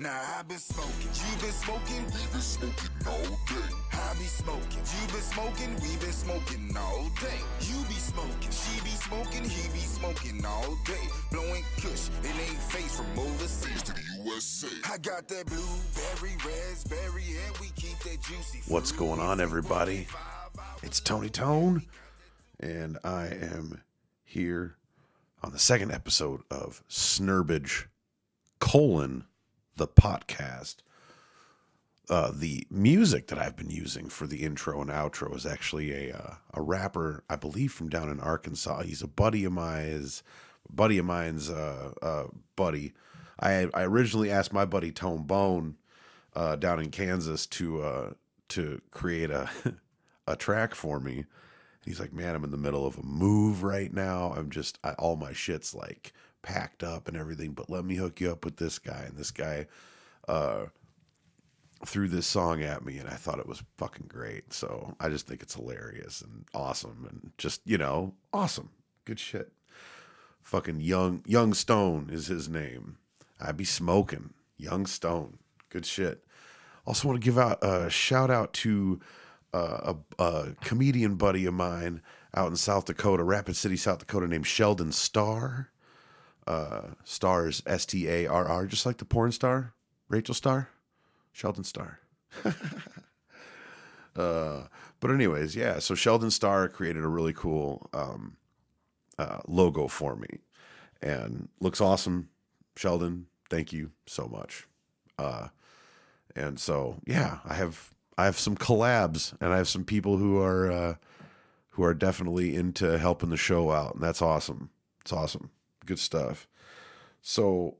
Now I've been smoking, you been smoking, we been smoking all day. I be smoking, you been smoking, we been smoking all day. You be smoking, she be smoking, he be smoking all day. Blowing kush, it ain't face from overseas to the USA. I got that blueberry, raspberry, and we keep that juicy. What's going on, everybody? It's Tony Tone, and I am here on the second episode of Snurbage colon the podcast. Uh, the music that I've been using for the intro and outro is actually a uh, a rapper, I believe, from down in Arkansas. He's a buddy of mine's buddy of mine's uh, uh, buddy. I I originally asked my buddy Tone Bone uh, down in Kansas to uh, to create a a track for me. He's like, man, I'm in the middle of a move right now. I'm just I, all my shit's like packed up and everything, but let me hook you up with this guy. And this guy uh, threw this song at me, and I thought it was fucking great. So I just think it's hilarious and awesome, and just you know, awesome, good shit. Fucking young Young Stone is his name. I be smoking Young Stone, good shit. Also want to give out a shout out to uh, a, a comedian buddy of mine out in South Dakota, Rapid City, South Dakota, named Sheldon Starr. Uh, stars S T A R R, just like the porn star, Rachel Starr, Sheldon Starr. uh, but anyways, yeah. So Sheldon Starr created a really cool um, uh, logo for me, and looks awesome. Sheldon, thank you so much. Uh, and so yeah, I have I have some collabs, and I have some people who are uh, who are definitely into helping the show out, and that's awesome. It's awesome, good stuff. So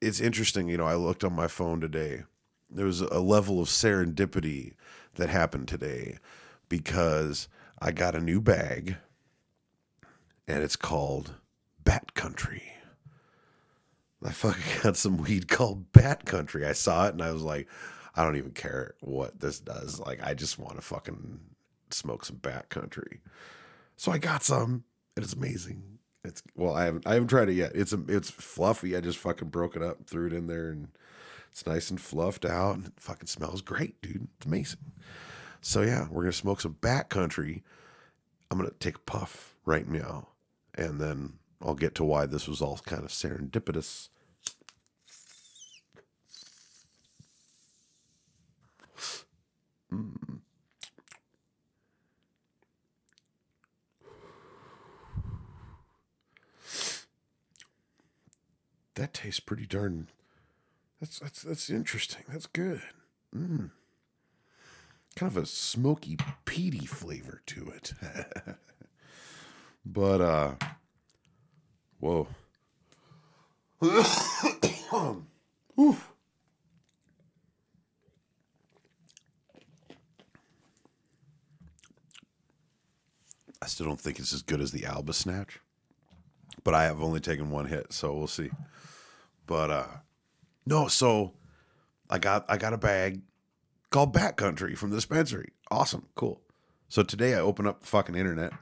it's interesting, you know. I looked on my phone today. There was a level of serendipity that happened today because I got a new bag, and it's called Bat Country. I fucking got some weed called Bat Country. I saw it and I was like, I don't even care what this does. Like, I just want to fucking smoke some Bat Country. So I got some, and it's amazing. It's well, I haven't I haven't tried it yet. It's a, it's fluffy. I just fucking broke it up, threw it in there, and it's nice and fluffed out, and it fucking smells great, dude. It's amazing. So yeah, we're gonna smoke some Bat Country. I'm gonna take a puff right now, and then I'll get to why this was all kind of serendipitous. That tastes pretty darn. That's that's that's interesting. That's good. Mm. Kind of a smoky, peaty flavor to it. but uh, whoa. Whew. I still don't think it's as good as the Alba Snatch, but I have only taken one hit, so we'll see. But uh, no, so I got I got a bag called Bat Country from the dispensary. Awesome, cool. So today I open up the fucking internet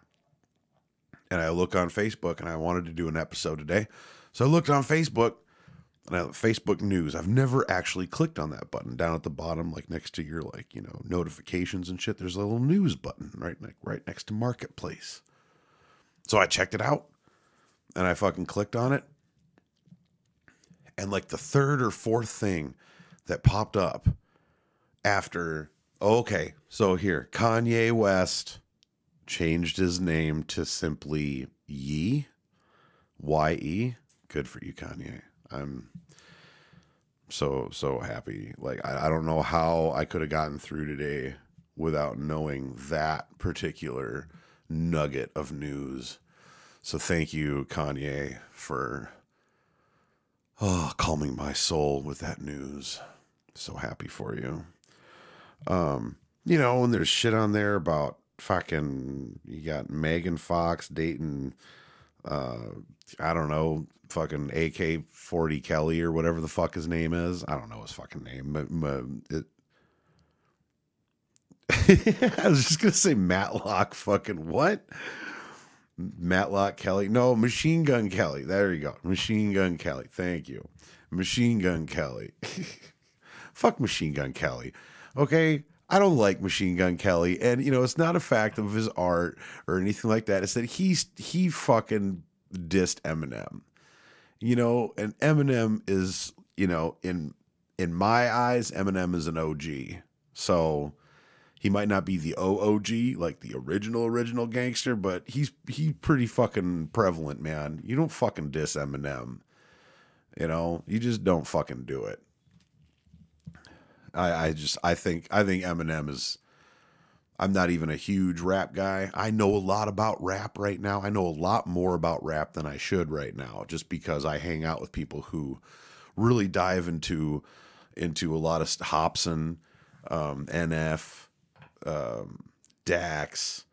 and I look on Facebook and I wanted to do an episode today. So I looked on Facebook and I Facebook news. I've never actually clicked on that button down at the bottom, like next to your like, you know, notifications and shit. There's a little news button right like right next to marketplace. So I checked it out and I fucking clicked on it. And like the third or fourth thing that popped up after oh, okay, so here, Kanye West changed his name to simply Ye. Y E. Good for you, Kanye. I'm so so happy. Like I, I don't know how I could have gotten through today without knowing that particular nugget of news. So thank you, Kanye, for oh, calming my soul with that news. So happy for you. Um, you know, and there's shit on there about fucking you got Megan Fox dating uh I don't know, fucking AK 40 Kelly or whatever the fuck his name is. I don't know his fucking name, but, but it, I was just gonna say Matlock fucking what? Matlock Kelly. No, Machine Gun Kelly. There you go. Machine Gun Kelly. Thank you. Machine Gun Kelly. Fuck Machine Gun Kelly. Okay? I don't like Machine Gun Kelly. And, you know, it's not a fact of his art or anything like that. It's that he's, he fucking dissed Eminem. You know, and Eminem is, you know, in, in my eyes, Eminem is an OG. So he might not be the OOG, like the original, original gangster, but he's, he's pretty fucking prevalent, man. You don't fucking diss Eminem. You know, you just don't fucking do it. I, I just I think I think Eminem is I'm not even a huge rap guy. I know a lot about rap right now. I know a lot more about rap than I should right now, just because I hang out with people who really dive into into a lot of Hopsin, um, NF, um, Dax,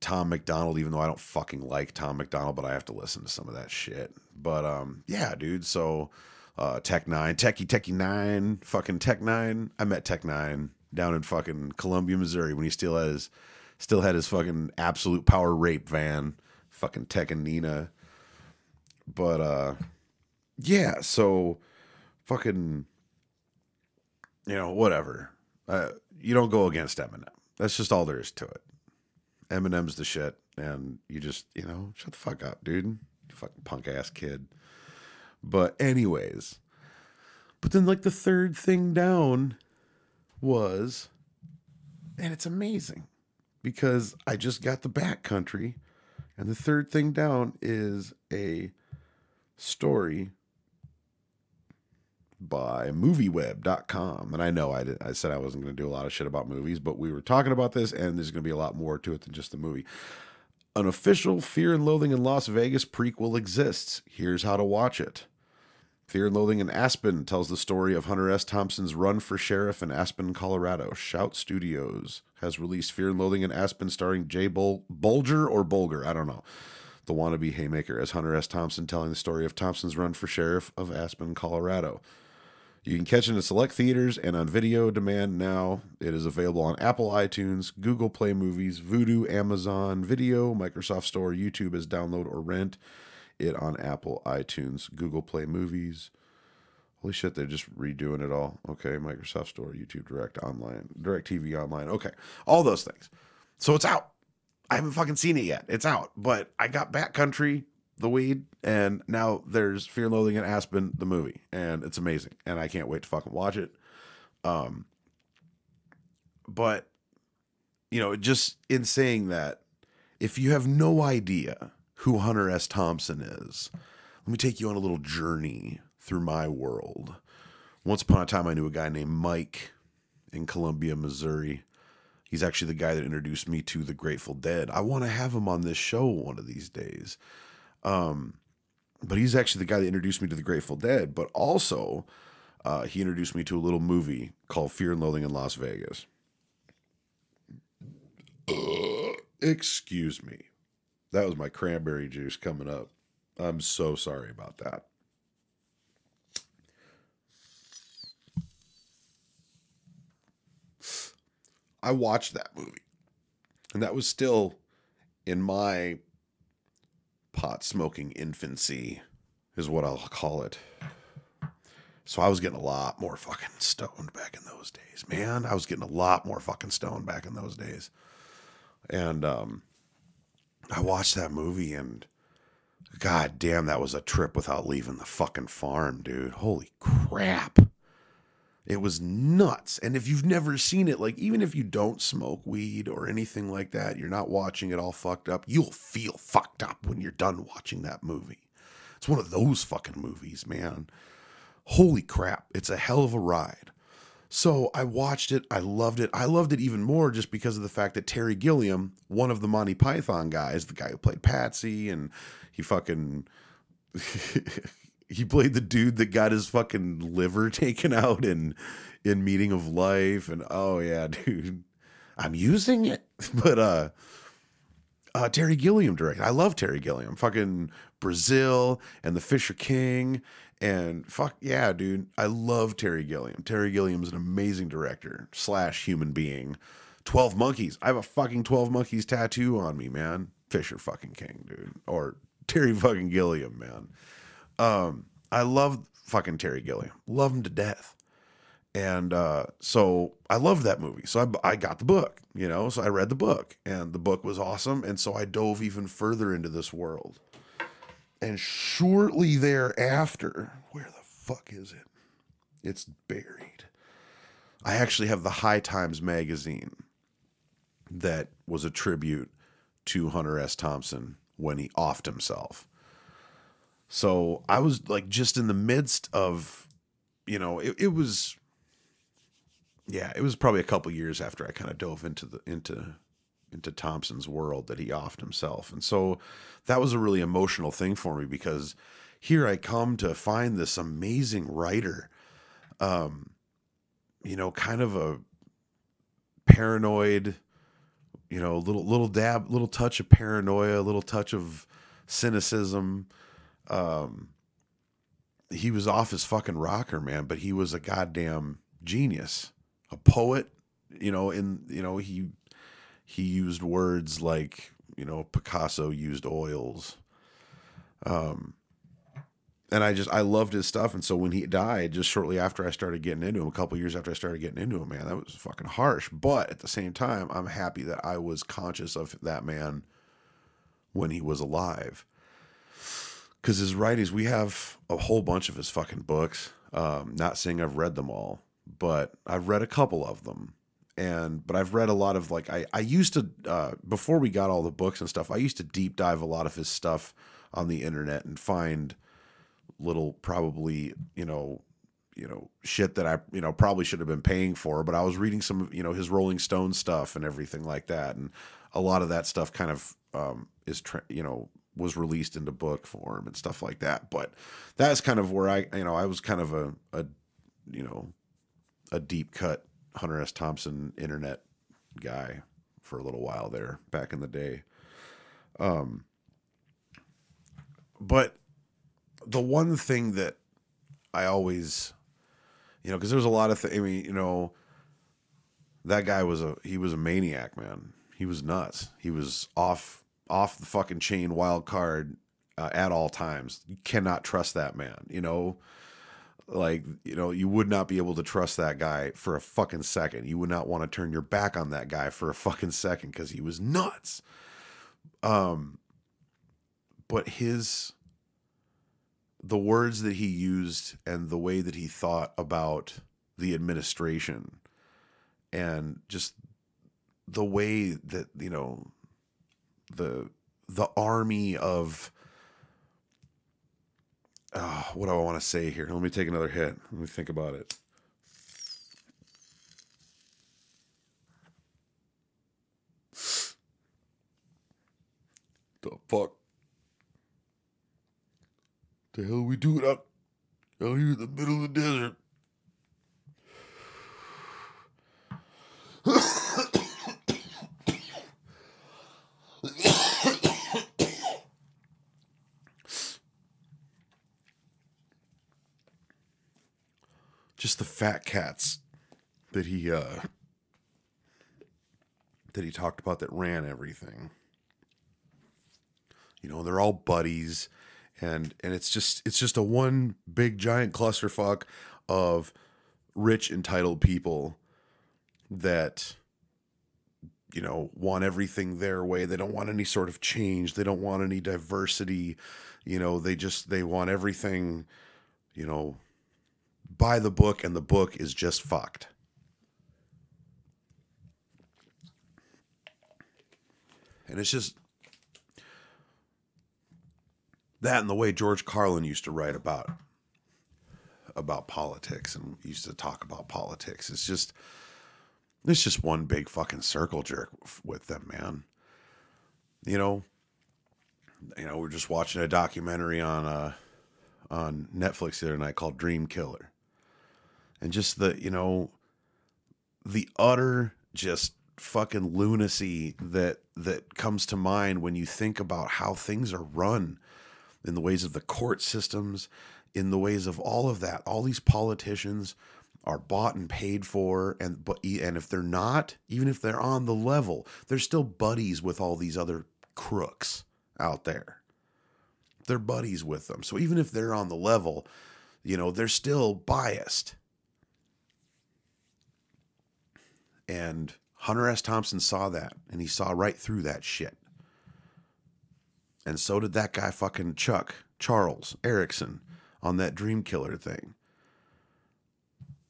Tom McDonald, Even though I don't fucking like Tom McDonald, but I have to listen to some of that shit. But um, yeah, dude. So uh, Tech Nine, Techie Techie Nine, fucking Tech Nine. I met Tech Nine down in fucking Columbia, Missouri when he still had his still had his fucking absolute power rape van, fucking Tech and Nina. But uh, yeah, so fucking you know whatever. Uh, you don't go against Eminem. That's just all there is to it. Eminem's the shit, and you just you know shut the fuck up, dude. You fucking punk ass kid. But anyways, but then like the third thing down was, and it's amazing because I just got the Bat Country, and the third thing down is a story by movieweb.com. And I know I, did, I said I wasn't going to do a lot of shit about movies, but we were talking about this, and there's going to be a lot more to it than just the movie. An official Fear and Loathing in Las Vegas prequel exists. Here's how to watch it. Fear and Loathing in Aspen tells the story of Hunter S. Thompson's run for sheriff in Aspen, Colorado. Shout Studios has released Fear and Loathing in Aspen starring Jay Bul- Bulger or Bulger, I don't know. The wannabe haymaker as Hunter S. Thompson telling the story of Thompson's run for sheriff of Aspen, Colorado. You can catch it in select theaters and on video demand now. It is available on Apple iTunes, Google Play Movies, Vudu, Amazon Video, Microsoft Store, YouTube as download or rent it on Apple, iTunes, Google Play Movies. Holy shit, they're just redoing it all. Okay, Microsoft Store, YouTube Direct Online, Direct TV Online. Okay, all those things. So it's out. I haven't fucking seen it yet. It's out, but I got Bat Country, the weed, and now there's Fear and Loathing in Aspen, the movie, and it's amazing, and I can't wait to fucking watch it. Um, but you know, just in saying that, if you have no idea who Hunter S. Thompson is, let me take you on a little journey through my world. Once upon a time, I knew a guy named Mike in Columbia, Missouri. He's actually the guy that introduced me to the Grateful Dead. I want to have him on this show one of these days. Um, but he's actually the guy that introduced me to the Grateful Dead. But also, uh, he introduced me to a little movie called Fear and Loathing in Las Vegas. Uh, excuse me. That was my cranberry juice coming up. I'm so sorry about that. I watched that movie. And that was still in my pot smoking infancy, is what I'll call it. So I was getting a lot more fucking stoned back in those days, man. I was getting a lot more fucking stoned back in those days. And um I watched that movie and god damn that was a trip without leaving the fucking farm, dude. Holy crap. It was nuts. And if you've never seen it, like even if you don't smoke weed or anything like that, you're not watching it all fucked up, you'll feel fucked up when you're done watching that movie. It's one of those fucking movies, man. Holy crap. It's a hell of a ride. So I watched it. I loved it. I loved it even more just because of the fact that Terry Gilliam, one of the Monty Python guys, the guy who played Patsy, and he fucking he played the dude that got his fucking liver taken out in in Meaning of Life, and oh yeah, dude, I'm using it. But uh, uh Terry Gilliam directed. I love Terry Gilliam. Fucking Brazil and The Fisher King and fuck yeah, dude. I love Terry Gilliam. Terry Gilliam's an amazing director slash human being. 12 Monkeys. I have a fucking 12 Monkeys tattoo on me, man. Fisher fucking King, dude. Or Terry fucking Gilliam, man. Um, I love fucking Terry Gilliam. Love him to death. And uh, so I loved that movie. So I, I got the book, you know, so I read the book and the book was awesome. And so I dove even further into this world. And shortly thereafter, where the fuck is it? It's buried. I actually have the High Times magazine that was a tribute to Hunter S. Thompson when he offed himself. So I was like just in the midst of, you know, it, it was yeah, it was probably a couple years after I kind of dove into the into into Thompson's world that he offed himself. And so that was a really emotional thing for me because here I come to find this amazing writer um you know, kind of a paranoid, you know, little little dab, little touch of paranoia, little touch of cynicism. Um, he was off his fucking rocker, man, but he was a goddamn genius, a poet. You know, in you know he he used words like you know Picasso used oils. Um, and I just I loved his stuff. And so when he died, just shortly after I started getting into him, a couple years after I started getting into him, man, that was fucking harsh. But at the same time, I'm happy that I was conscious of that man when he was alive. Because his writings, we have a whole bunch of his fucking books. Um, not saying I've read them all, but I've read a couple of them. And but I've read a lot of like I I used to uh, before we got all the books and stuff. I used to deep dive a lot of his stuff on the internet and find little probably you know you know shit that I you know probably should have been paying for but I was reading some you know his Rolling Stone stuff and everything like that and a lot of that stuff kind of um, is tra- you know was released into book form and stuff like that but that's kind of where I you know I was kind of a, a you know a deep cut Hunter S Thompson internet guy for a little while there back in the day um but the one thing that I always, you know, because there's a lot of things. I mean, you know, that guy was a he was a maniac, man. He was nuts. He was off off the fucking chain wild card uh, at all times. You cannot trust that man. You know, like you know, you would not be able to trust that guy for a fucking second. You would not want to turn your back on that guy for a fucking second because he was nuts. Um, but his the words that he used and the way that he thought about the administration and just the way that you know the the army of uh, what do I want to say here? Let me take another hit. Let me think about it. The fuck? The hell we do it out, out here in the middle of the desert? The fat cats that he uh that he talked about that ran everything. You know, they're all buddies and and it's just it's just a one big giant clusterfuck of rich entitled people that you know want everything their way. They don't want any sort of change. They don't want any diversity. You know they just they want everything you know by the book and the book is just fucked and it's just that and the way George Carlin used to write about about politics and used to talk about politics. It's just it's just one big fucking circle jerk with them, man. You know, you know, we're just watching a documentary on uh on Netflix the other night called Dream Killer. And just the, you know, the utter just fucking lunacy that that comes to mind when you think about how things are run in the ways of the court systems, in the ways of all of that. All these politicians are bought and paid for and but and if they're not, even if they're on the level, they're still buddies with all these other crooks out there. They're buddies with them. So even if they're on the level, You know, they're still biased. And Hunter S. Thompson saw that and he saw right through that shit. And so did that guy fucking Chuck, Charles Erickson, on that Dream Killer thing.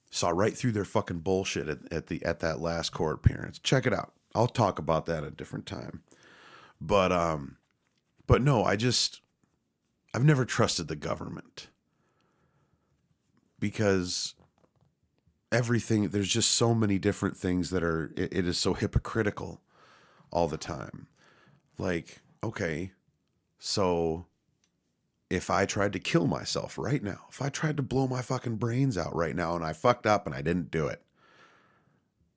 Saw right through their fucking bullshit at, at the at that last court appearance. Check it out. I'll talk about that at a different time. But um but no, I just I've never trusted the government. Because everything there's just so many different things that are it, it is so hypocritical all the time. Like, okay, so if I tried to kill myself right now, if I tried to blow my fucking brains out right now and I fucked up and I didn't do it,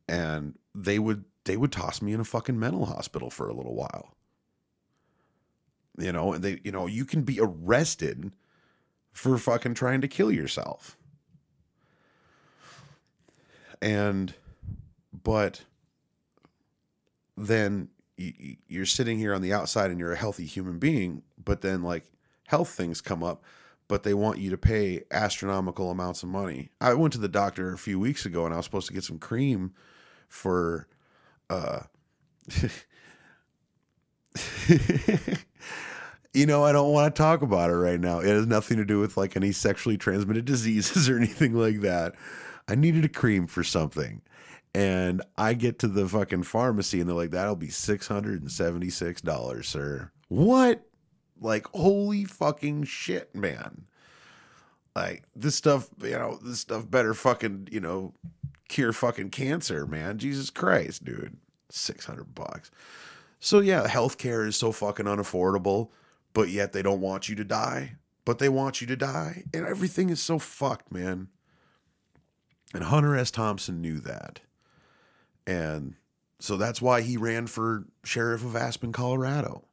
and they would they would toss me in a fucking mental hospital for a little while. You know, and they you know, you can be arrested for fucking trying to kill yourself. And but then you're sitting here on the outside and you're a healthy human being, but then like health things come up, but they want you to pay astronomical amounts of money. I went to the doctor a few weeks ago and I was supposed to get some cream for uh you know, I don't want to talk about it right now. It has nothing to do with like any sexually transmitted diseases or anything like that. I needed a cream for something. And I get to the fucking pharmacy and they're like, that'll be $676, sir. What? Like, holy fucking shit, man. Like, this stuff, you know, this stuff better fucking, you know, cure fucking cancer, man. Jesus Christ, dude. 600 bucks. So, yeah, healthcare is so fucking unaffordable, but yet they don't want you to die, but they want you to die. And everything is so fucked, man. And Hunter S. Thompson knew that. And so that's why he ran for sheriff of Aspen, Colorado.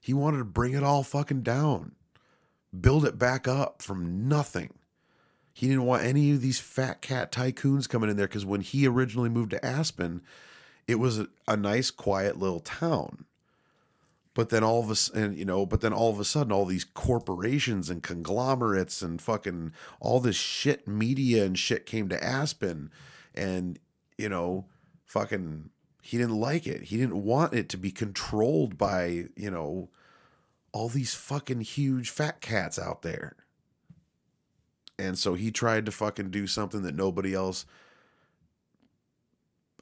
He wanted to bring it all fucking down, build it back up from nothing. He didn't want any of these fat cat tycoons coming in there because when he originally moved to Aspen, it was a, a nice, quiet little town. But then all of a and you know, but then all of a sudden, all these corporations and conglomerates and fucking all this shit media and shit came to Aspen, and you know, fucking he didn't like it. He didn't want it to be controlled by, you know, all these fucking huge fat cats out there. And so he tried to fucking do something that nobody else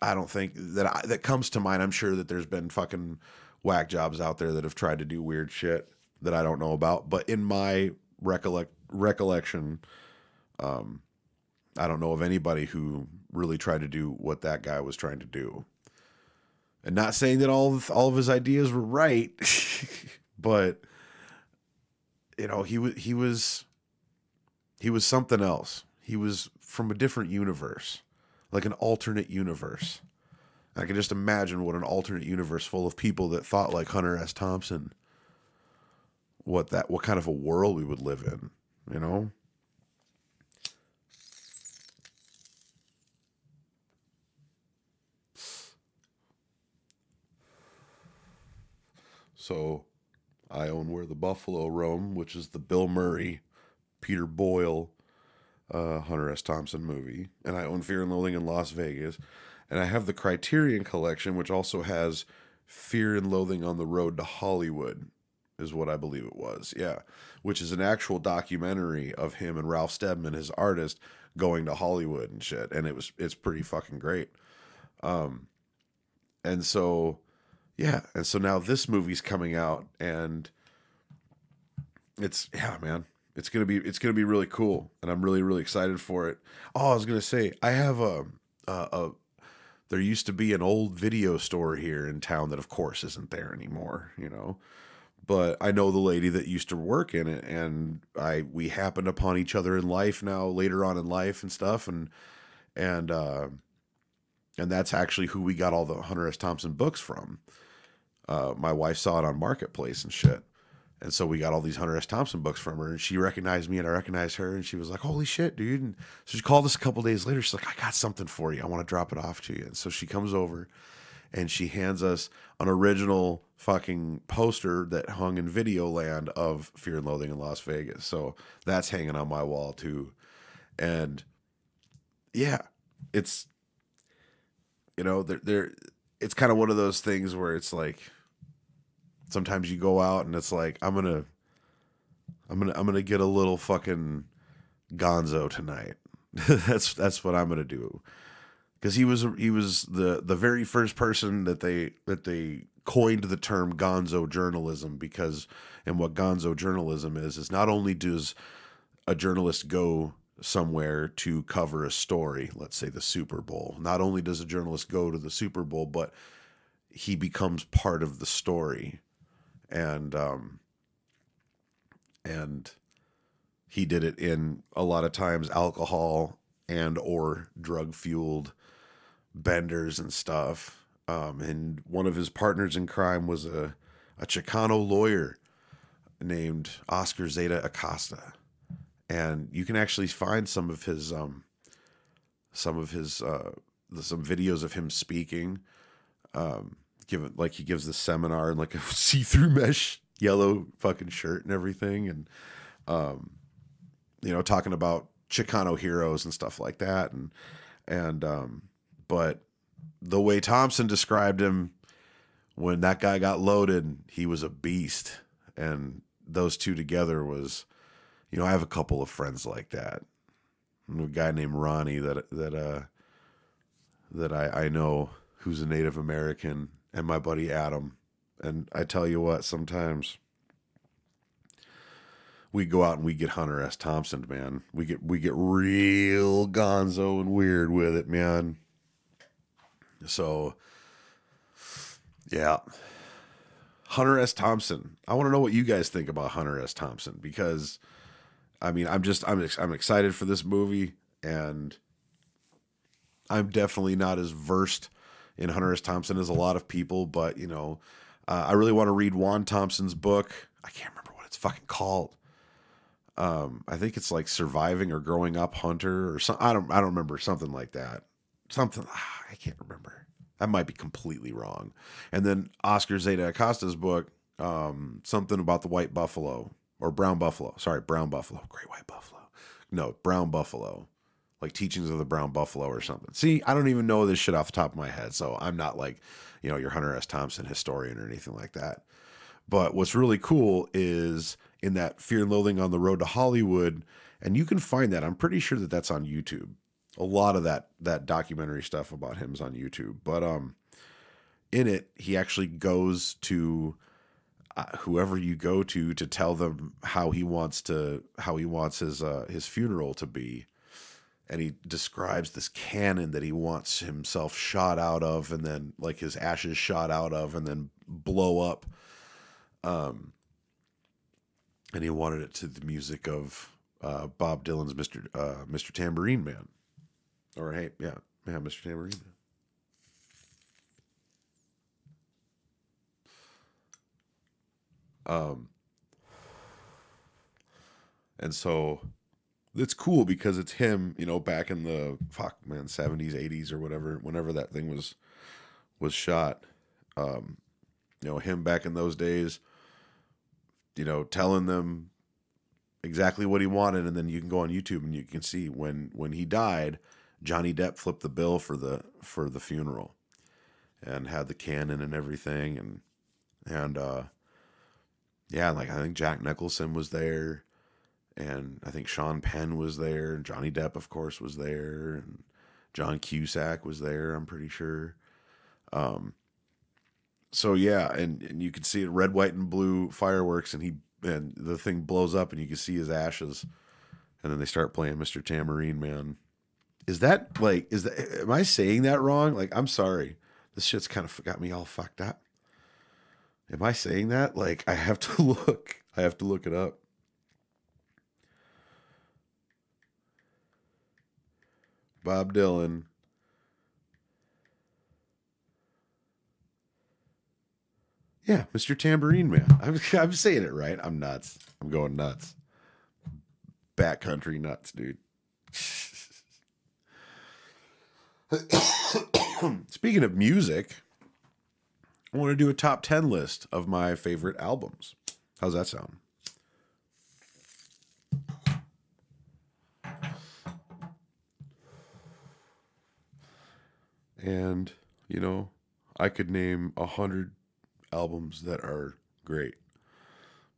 I don't think that I, that comes to mind. I'm sure that there's been fucking whack jobs out there that have tried to do weird shit that I don't know about, but in my recollect recollection um I don't know of anybody who really tried to do what that guy was trying to do. And not saying that all of, all of his ideas were right, but you know, he was he was he was something else. He was from a different universe, like an alternate universe. I can just imagine what an alternate universe full of people that thought like Hunter S. Thompson, what that what kind of a world we would live in, you know? So I own Where the Buffalo Roam, which is the Bill Murray, Peter Boyle, uh, Hunter S. Thompson movie. And I own Fear and Loathing in Las Vegas. And I have the Criterion Collection, which also has Fear and Loathing on the Road to Hollywood, is what I believe it was. Yeah. Which is an actual documentary of him and Ralph Steadman, his artist, going to Hollywood and shit. And it was it's pretty fucking great. Um and so yeah, and so now this movie's coming out, and it's yeah, man, it's gonna be it's gonna be really cool, and I'm really really excited for it. Oh, I was gonna say I have a a, a there used to be an old video store here in town that of course isn't there anymore, you know. But I know the lady that used to work in it and I we happened upon each other in life now later on in life and stuff and and uh and that's actually who we got all the Hunter S. Thompson books from uh, my wife saw it on Marketplace and shit. And so we got all these Hunter S. Thompson books from her, and she recognized me, and I recognized her, and she was like, "Holy shit, dude!" And so she called us a couple days later. She's like, "I got something for you. I want to drop it off to you." And so she comes over, and she hands us an original fucking poster that hung in Videoland of Fear and Loathing in Las Vegas. So that's hanging on my wall too. and yeah, it's you know they're, they're it's kind of one of those things where it's like sometimes you go out and it's like I'm gonna I'm gonna I'm gonna get a little fucking gonzo tonight. that's that's what I'm gonna do because he was he was the the very first person that they that they coined the term gonzo journalism because and what gonzo journalism is is not only does a journalist go somewhere to cover a story let's say the super bowl not only does a journalist go to the super bowl but he becomes part of the story and um and he did it in a lot of times alcohol and or drug fueled benders and stuff. Um, and one of his partners in crime was a, a Chicano lawyer named Oscar Zeta Acosta. And you can actually find some of his um, some of his uh, some videos of him speaking. Um, like he gives the seminar in like a see-through mesh yellow fucking shirt and everything, and um, you know, talking about Chicano heroes and stuff like that, and and um, but the way Thompson described him when that guy got loaded, he was a beast, and those two together was, you know, I have a couple of friends like that. A guy named Ronnie that that uh that I I know who's a Native American, and my buddy Adam, and I tell you what, sometimes we go out and we get Hunter S. Thompson, man. We get we get real gonzo and weird with it, man. So yeah. Hunter S. Thompson. I want to know what you guys think about Hunter S. Thompson because I mean, I'm just I'm I'm excited for this movie and I'm definitely not as versed in Hunter S. Thompson as a lot of people, but you know, uh, I really want to read Juan Thompson's book. I can't remember what it's fucking called um, I think it's like surviving or growing up hunter or something. I don't I don't remember something like that. Something ah, I can't remember. I might be completely wrong. And then Oscar Zeta Acosta's book, um, something about the white buffalo or brown buffalo. Sorry, brown buffalo, great white buffalo. No, brown buffalo, like teachings of the brown buffalo or something. See, I don't even know this shit off the top of my head, so I'm not like you know your Hunter S. Thompson historian or anything like that. But what's really cool is in that Fear and Loathing on the Road to Hollywood, and you can find that. I'm pretty sure that that's on YouTube. A lot of that that documentary stuff about him is on YouTube. But um, in it, he actually goes to uh, whoever you go to to tell them how he wants to how he wants his uh, his funeral to be and he describes this cannon that he wants himself shot out of and then like his ashes shot out of and then blow up um, and he wanted it to the music of uh, Bob Dylan's Mr. Uh, Mr. Tambourine Man, or hey, yeah, yeah, Mr. Tambourine Man. Um, and so it's cool because it's him, you know, back in the fuck man seventies, eighties, or whatever, whenever that thing was was shot. Um, you know, him back in those days you know, telling them exactly what he wanted, and then you can go on YouTube and you can see when when he died, Johnny Depp flipped the bill for the for the funeral, and had the cannon and everything, and and uh, yeah, like I think Jack Nicholson was there, and I think Sean Penn was there, and Johnny Depp, of course, was there, and John Cusack was there. I'm pretty sure. Um, so yeah, and, and you can see it red, white, and blue fireworks, and he and the thing blows up, and you can see his ashes, and then they start playing Mr. Tambourine Man. Is that like is that am I saying that wrong? Like I'm sorry, this shit's kind of got me all fucked up. Am I saying that? Like I have to look. I have to look it up. Bob Dylan Yeah, Mr. Tambourine Man. I'm, I'm saying it right. I'm nuts. I'm going nuts. Bat Country nuts, dude. Speaking of music, I want to do a top 10 list of my favorite albums. How's that sound? And you know, I could name a hundred albums that are great.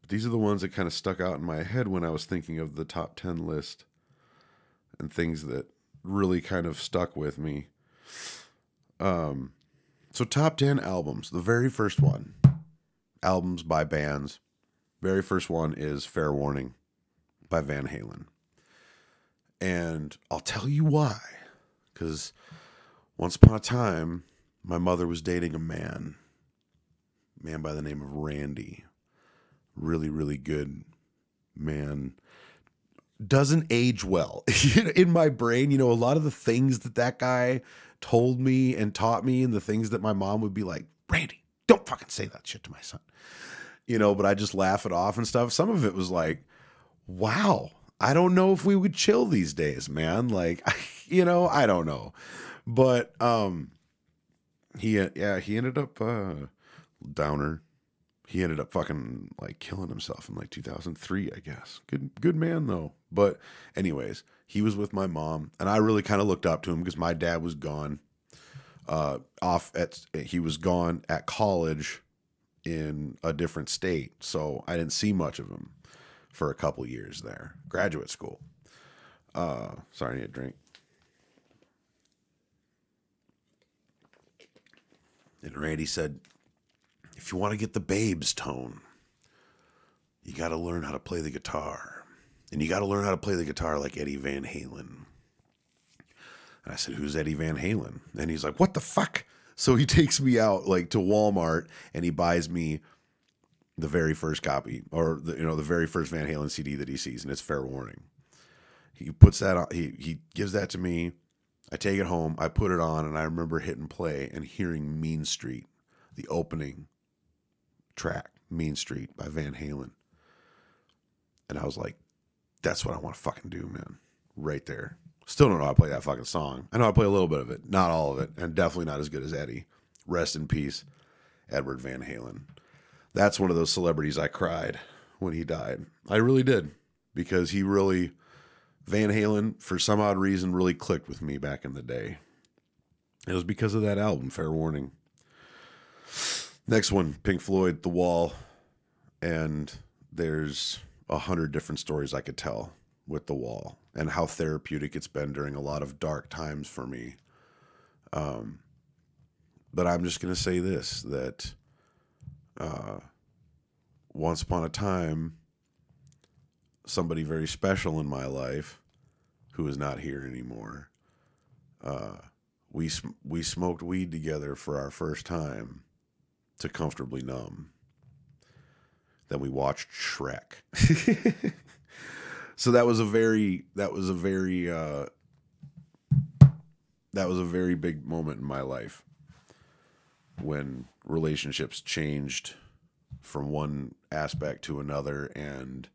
But these are the ones that kind of stuck out in my head when I was thinking of the top 10 list and things that really kind of stuck with me. Um, so, top 10 albums. The very first one, albums by bands. Very first one is Fair Warning by Van Halen. And I'll tell you why. Because once upon a time, my mother was dating a man, man by the name of Randy. Really, really good man. Doesn't age well. In my brain, you know, a lot of the things that that guy told me and taught me, and the things that my mom would be like, Randy, don't fucking say that shit to my son. You know, but I just laugh it off and stuff. Some of it was like, wow, I don't know if we would chill these days, man. Like, you know, I don't know. But um he yeah, he ended up uh downer. He ended up fucking like killing himself in like 2003, I guess. Good good man though. But anyways, he was with my mom and I really kind of looked up to him because my dad was gone uh off at he was gone at college in a different state. So I didn't see much of him for a couple years there. Graduate school. Uh sorry, I need a drink. And Randy said, if you want to get the babes tone, you got to learn how to play the guitar. And you got to learn how to play the guitar like Eddie Van Halen. And I said, Who's Eddie Van Halen? And he's like, What the fuck? So he takes me out like to Walmart and he buys me the very first copy or the, you know the very first Van Halen CD that he sees and it's Fair Warning. He puts that on he he gives that to me. I take it home, I put it on and I remember hitting play and hearing Mean Street, the opening track, Mean Street by Van Halen. And I was like, that's what I want to fucking do, man. Right there. Still don't know how to play that fucking song. I know to play a little bit of it, not all of it, and definitely not as good as Eddie. Rest in peace, Edward Van Halen. That's one of those celebrities I cried when he died. I really did because he really, Van Halen, for some odd reason, really clicked with me back in the day. It was because of that album, Fair Warning. Next one, Pink Floyd, The Wall. And there's a hundred different stories I could tell with The Wall and how therapeutic it's been during a lot of dark times for me. Um, but I'm just going to say this that uh, once upon a time, somebody very special in my life who is not here anymore. Uh, we we smoked weed together for our first time to comfortably numb. Then we watched Shrek. so that was a very that was a very uh, that was a very big moment in my life when relationships changed from one aspect to another and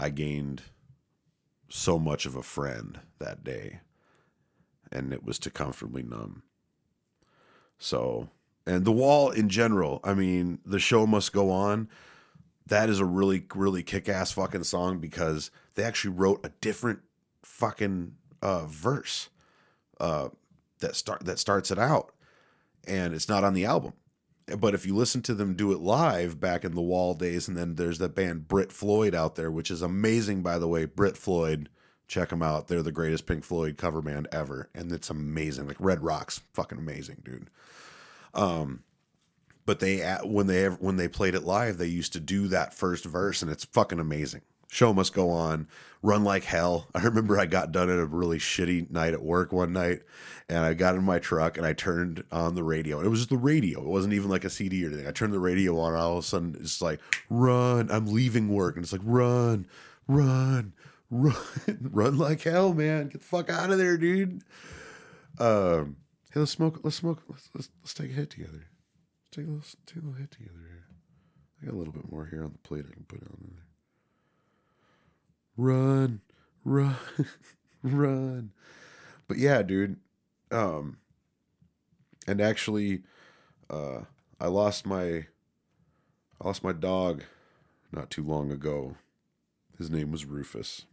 I gained so much of a friend that day and it was to comfortably numb. So, and the wall in general, I mean, the show must go on. That is a really, really kick ass fucking song because they actually wrote a different fucking uh, verse uh, that start that starts it out, and it's not on the album. But if you listen to them do it live back in the Wall days, and then there's that band Brit Floyd out there, which is amazing, by the way. Brit Floyd, check them out. They're the greatest Pink Floyd cover band ever, and it's amazing. Like Red Rocks, fucking amazing, dude. Um, but they when they when they played it live, they used to do that first verse, and it's fucking amazing. Show must go on. Run like hell. I remember I got done at a really shitty night at work one night, and I got in my truck and I turned on the radio, and it was just the radio. It wasn't even like a CD or anything. I turned the radio on, and all of a sudden it's like, "Run!" I'm leaving work, and it's like, "Run, run, run, run like hell, man! Get the fuck out of there, dude." Um, hey, let's smoke. Let's smoke. Let's let's, let's take a hit together. Let's take a little, take a little hit together here. I got a little bit more here on the plate I can put on there. Run, run, run. But yeah, dude. Um, and actually, uh, I lost my, I lost my dog, not too long ago. His name was Rufus.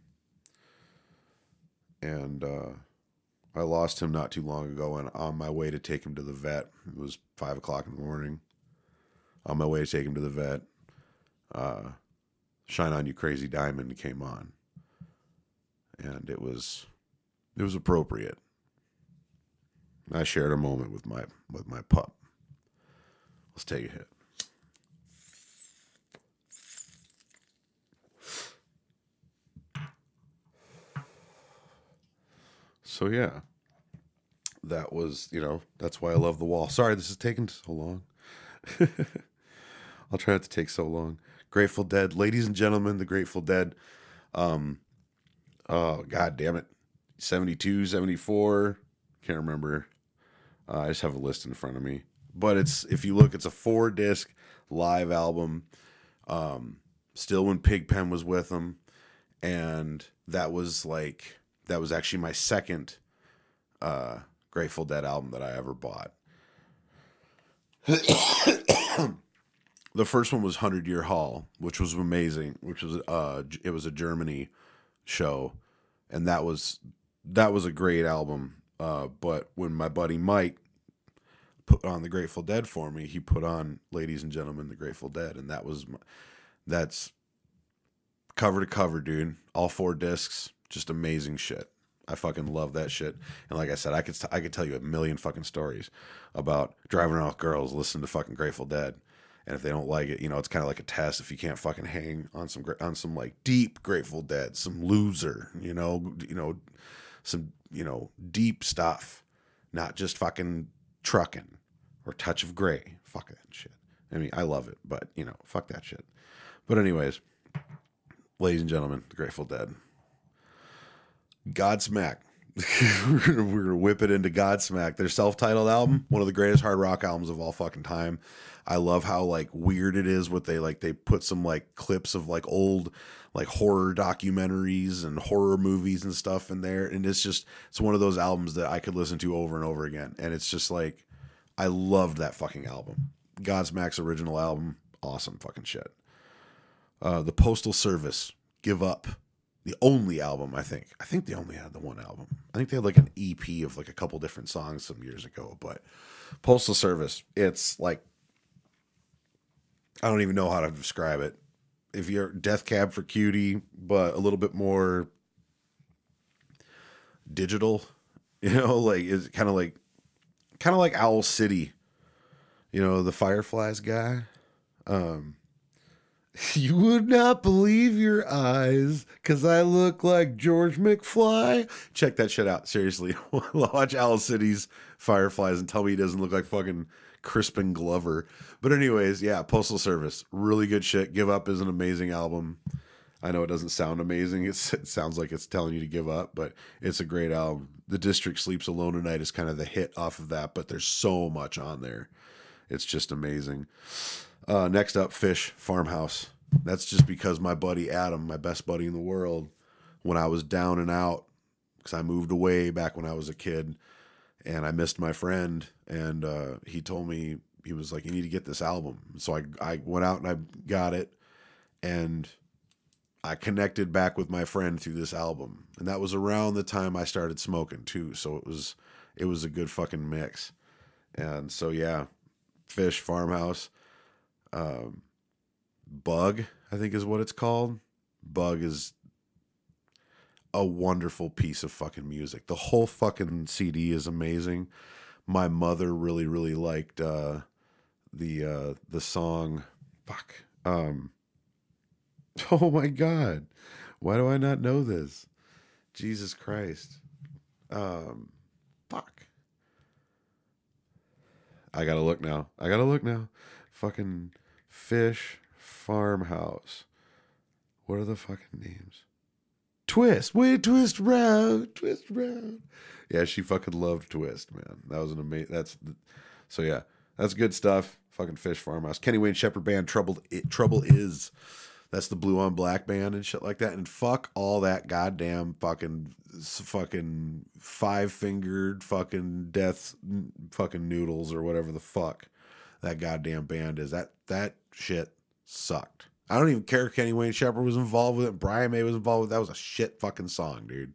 And uh, I lost him not too long ago, and on my way to take him to the vet, it was five o'clock in the morning. On my way to take him to the vet, uh, "Shine On You Crazy Diamond" came on, and it was it was appropriate. I shared a moment with my with my pup. Let's take a hit. So yeah, that was you know that's why I love the wall. Sorry, this is taking so long. I'll try not to take so long. Grateful Dead, ladies and gentlemen, the Grateful Dead. Um, oh god damn it, 72, 74, can't remember. Uh, I just have a list in front of me, but it's if you look, it's a four disc live album. Um, still when Pigpen was with them, and that was like that was actually my second uh, Grateful Dead album that I ever bought. the first one was Hundred Year Hall, which was amazing. Which was uh, it was a Germany show, and that was that was a great album. Uh, but when my buddy Mike put on the Grateful Dead for me, he put on "Ladies and Gentlemen, the Grateful Dead," and that was my, that's cover to cover, dude. All four discs, just amazing shit. I fucking love that shit. And like I said, I could I could tell you a million fucking stories about driving with girls listening to fucking Grateful Dead. And if they don't like it, you know, it's kind of like a test. If you can't fucking hang on some on some like deep Grateful Dead, some loser, you know, you know, some you know deep stuff, not just fucking trucking or touch of gray. Fuck that shit. I mean, I love it, but you know, fuck that shit. But anyways, ladies and gentlemen, the Grateful Dead. Godsmack. we're, gonna, whip it into Godsmack. Their self-titled album, one of the greatest hard rock albums of all fucking time. I love how like weird it is. What they like, they put some like clips of like old like horror documentaries and horror movies and stuff in there, and it's just it's one of those albums that I could listen to over and over again, and it's just like I loved that fucking album. Godsmack's original album, awesome fucking shit. Uh, the Postal Service, Give Up the only album I think. I think they only had the one album. I think they had like an EP of like a couple different songs some years ago, but Postal Service, it's like I don't even know how to describe it. If you're Death Cab for Cutie, but a little bit more digital, you know, like it's kind of like kind of like Owl City, you know, the Fireflies guy. Um you would not believe your eyes because I look like George McFly. Check that shit out. Seriously. Watch Owl City's Fireflies and tell me he doesn't look like fucking Crispin Glover. But, anyways, yeah, Postal Service. Really good shit. Give Up is an amazing album. I know it doesn't sound amazing. It's, it sounds like it's telling you to give up, but it's a great album. The District Sleeps Alone Tonight is kind of the hit off of that, but there's so much on there. It's just amazing. Uh, next up, Phish Farmhouse. That's just because my buddy Adam, my best buddy in the world, when I was down and out, because I moved away back when I was a kid, and I missed my friend, and uh, he told me he was like, "You need to get this album." So I I went out and I got it, and I connected back with my friend through this album, and that was around the time I started smoking too. So it was it was a good fucking mix, and so yeah, Phish Farmhouse. Um, Bug, I think is what it's called. Bug is a wonderful piece of fucking music. The whole fucking CD is amazing. My mother really, really liked uh, the uh, the song. Fuck. Um, oh my god, why do I not know this? Jesus Christ. Um, fuck. I gotta look now. I gotta look now. Fucking Phish farmhouse. What are the fucking names? Twist, wait, twist round, twist round. Yeah, she fucking loved Twist, man. That was an amazing. That's so yeah, that's good stuff. Fucking Phish Farmhouse, Kenny Wayne Shepherd Band, Trouble, it, Trouble is. That's the Blue on Black band and shit like that. And fuck all that goddamn fucking fucking five fingered fucking death fucking noodles or whatever the fuck that goddamn band is. That that shit sucked. I don't even care Kenny Wayne Shepherd was involved with it. Brian May was involved with it. That was a shit fucking song, dude.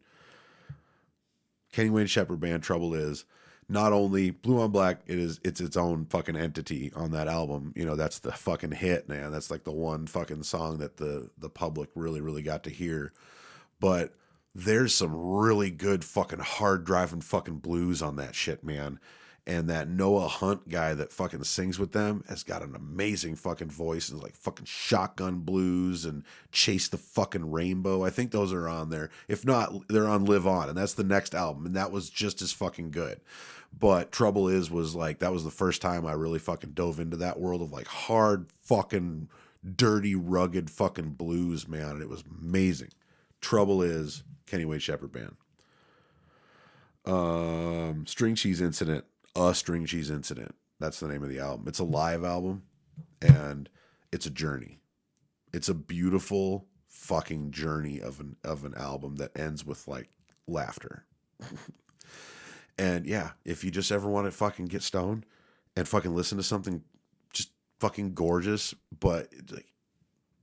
Kenny Wayne Shepherd Band. Trouble is not only Blue on Black. It is it's its own fucking entity on that album. You know that's the fucking hit, man. That's like the one fucking song that the the public really really got to hear. But there's some really good fucking hard driving fucking blues on that shit, man. And that Noah Hunt guy that fucking sings with them has got an amazing fucking voice and like fucking shotgun blues and chase the fucking rainbow. I think those are on there. If not, they're on Live On, and that's the next album, and that was just as fucking good. But Trouble Is was like that was the first time I really fucking dove into that world of like hard fucking dirty, rugged fucking blues, man. And it was amazing. Trouble Is Kenny Wayne Shepherd Band. Um, String Cheese Incident, a String Cheese Incident. That's the name of the album. It's a live album, and it's a journey. It's a beautiful fucking journey of an of an album that ends with like laughter. and yeah, if you just ever want to fucking get stoned and fucking listen to something just fucking gorgeous, but like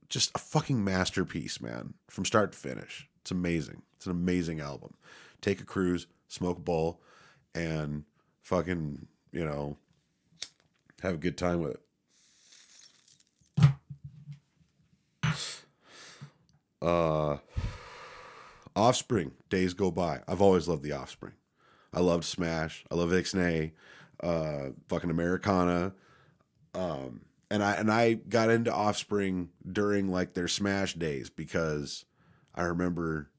just a fucking masterpiece, man, from start to finish. It's amazing. It's an amazing album. Take a cruise, smoke a bowl, and fucking, you know, have a good time with it. Uh Offspring, Days Go By. I've always loved the Offspring. I loved Smash. I love Ixnay, uh fucking Americana. Um and I and I got into Offspring during like their Smash days because I remember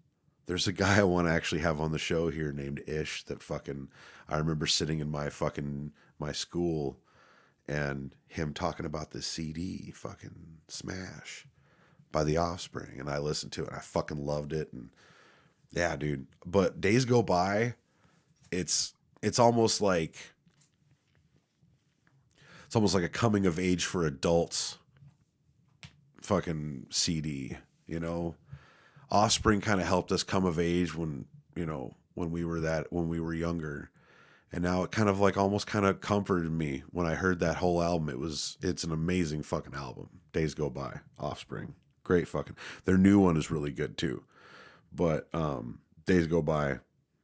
there's a guy I want to actually have on the show here named Ish that fucking I remember sitting in my fucking my school and him talking about this CD fucking Smash by The Offspring and I listened to it. I fucking loved it and yeah, dude. But days go by, it's it's almost like it's almost like a coming of age for adults fucking CD, you know? Offspring kind of helped us come of age when, you know, when we were that when we were younger. And now it kind of like almost kind of comforted me when I heard that whole album. It was it's an amazing fucking album. Days Go By, Offspring. Great fucking. Their new one is really good too. But um Days Go By,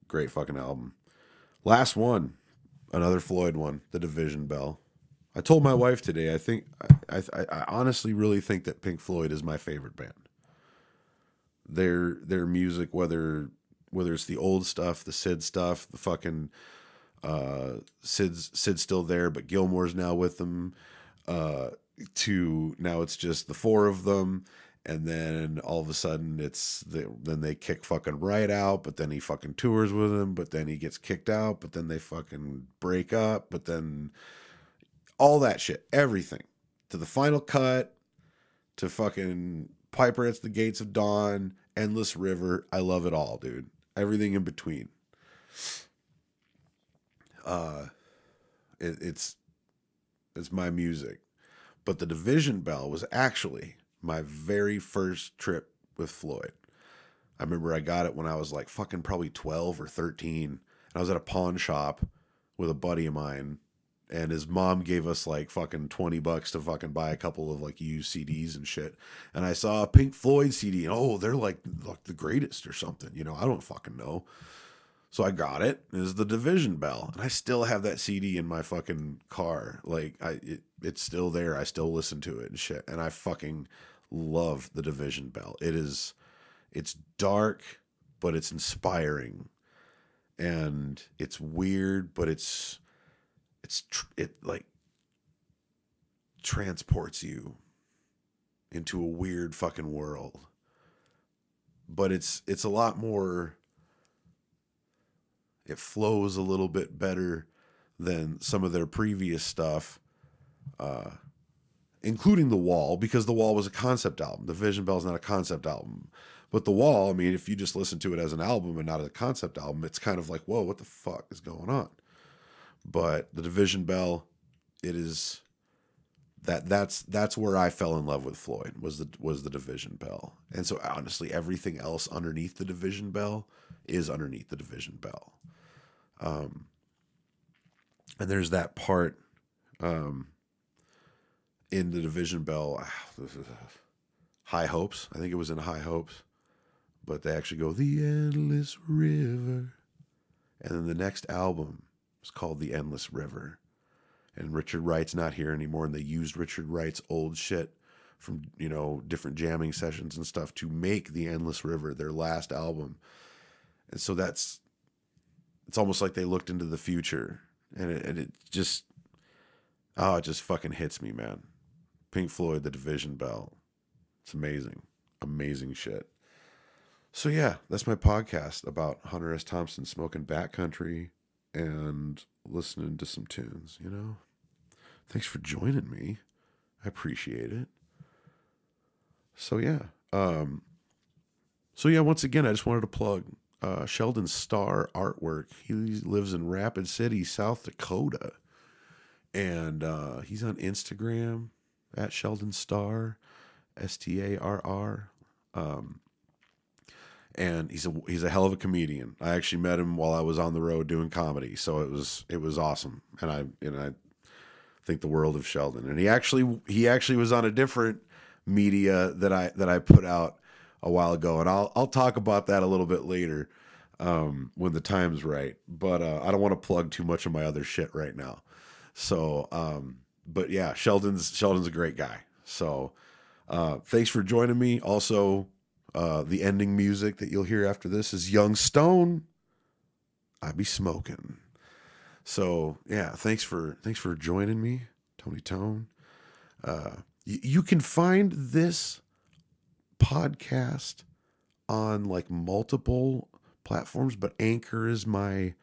great fucking album. Last one, another Floyd one, The Division Bell. I told my wife today. I think I, I, I honestly really think that Pink Floyd is my favorite band. Their their music, whether whether it's the old stuff, the Sid stuff, the fucking uh, Sid's Sid's still there, but Gilmour's now with them. Uh, to now it's just the four of them, and then all of a sudden it's the, then they kick fucking Wright out, but then he fucking tours with them, but then he gets kicked out, but then they fucking break up, but then all that shit, everything to the final cut, to fucking Piper at the Gates of Dawn, Endless River. I love it all, dude. Everything in between. Uh, it, it's it's my music, but the Division Bell was actually my very first trip with Floyd. I remember I got it when I was like fucking probably 12 or 13. and I was at a pawn shop with a buddy of mine and his mom gave us like fucking 20 bucks to fucking buy a couple of like used CDs and shit. And I saw a Pink Floyd CD and oh, they're like, like the greatest or something, you know, I don't fucking know. So I got it. It was the Division Bell, and I still have that CD in my fucking car. Like I, it, it's still there. I still listen to it and shit. And I fucking love the Division Bell. It is, it's dark, but it's inspiring, and it's weird, but it's it's tr- it like transports you into a weird fucking world. But it's it's a lot more it flows a little bit better than some of their previous stuff uh including the wall because the wall was a concept album. The vision bell is not a concept album. But the wall i mean if you just listen to it as an album and not as a concept album it's kind of like whoa what the fuck is going on but the division bell it is that that's that's where I fell in love with Floyd was the was the division bell. And so honestly everything else underneath the division bell is underneath the division bell. Um and there's that part um in the division bell High Hopes. I think it was in High Hopes. But they actually go the endless river And then the next album was called The Endless River. And Richard Wright's not here anymore. And they used Richard Wright's old shit from, you know, different jamming sessions and stuff to make The Endless River their last album. And so that's, it's almost like they looked into the future. And it, and it just, oh, it just fucking hits me, man. Pink Floyd, The Division Bell. It's amazing. Amazing shit. So yeah, that's my podcast about Hunter S. Thompson smoking Bat Country and listening to some tunes, you know? Thanks for joining me. I appreciate it. So yeah. Um so yeah, once again I just wanted to plug uh Sheldon Starr artwork. He lives in Rapid City, South Dakota. And uh he's on Instagram at Sheldon Starr, S T A R R. Um and he's a he's a hell of a comedian. I actually met him while I was on the road doing comedy, so it was it was awesome, and I and I think the world of Sheldon. And he actually he actually was on a different media that I that I put out a while ago, and I'll I'll talk about that a little bit later um, when the time's right. But uh, I don't want to plug too much of my other shit right now. So, um, but yeah, Sheldon's Sheldon's a great guy. So, uh, thanks for joining me. Also, uh, the ending music that you'll hear after this is Young Stone. I be smoking. So yeah, thanks for thanks for joining me, Tony Tone. Uh, y- you can find this podcast on like multiple platforms, but Anchor is my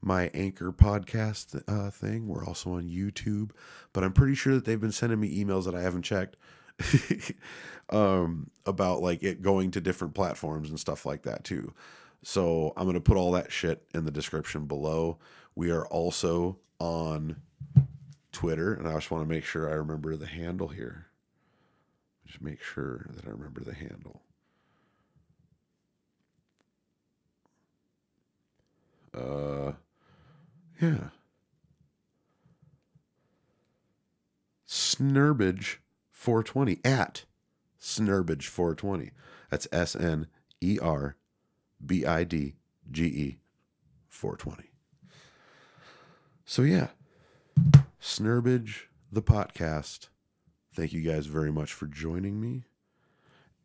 my Anchor podcast uh, thing. We're also on YouTube, but I'm pretty sure that they've been sending me emails that I haven't checked um, about like it going to different platforms and stuff like that too. So I'm gonna put all that shit in the description below. We are also on Twitter, and I just want to make sure I remember the handle here. Just make sure that I remember the handle. Uh, yeah. Snerbidge 420 at Snerbidge 420. That's S N E R B I D G E 420. So, yeah, Snerbidge, the podcast. Thank you guys very much for joining me.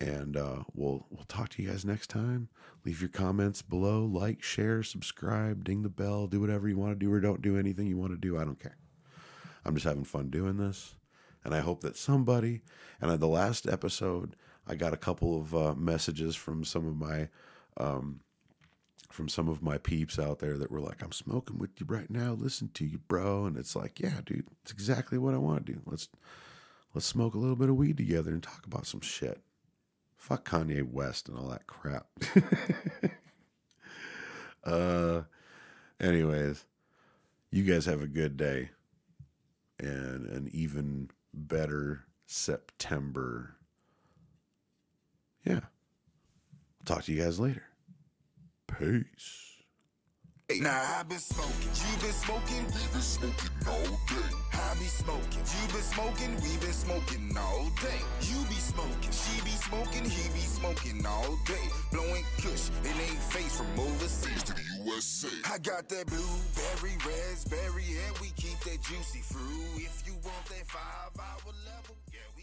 And uh, we'll we'll talk to you guys next time. Leave your comments below, like, share, subscribe, ding the bell, do whatever you want to do or don't do anything you want to do. I don't care. I'm just having fun doing this. And I hope that somebody, and at the last episode, I got a couple of uh, messages from some of my, um, from some of my peeps out there that were like, "I'm smoking with you right now. Listen to you, bro." And it's like, yeah, dude, it's exactly what I want to do. Let's let's smoke a little bit of weed together and talk about some shit. Fuck Kanye West and all that crap. uh, anyways, you guys have a good day and an even better September. Yeah. Talk to you guys later. Peace. Now I've been smoking, you been smoking, we been smoking all day. I be smoking, you been smoking, we been smoking all day. You be smoking, she be smoking, he be smoking all day. Blowing kush, it ain't face from overseas to the USA. I got that blueberry, raspberry, and we keep that juicy fruit. If you want that five hour level, yeah.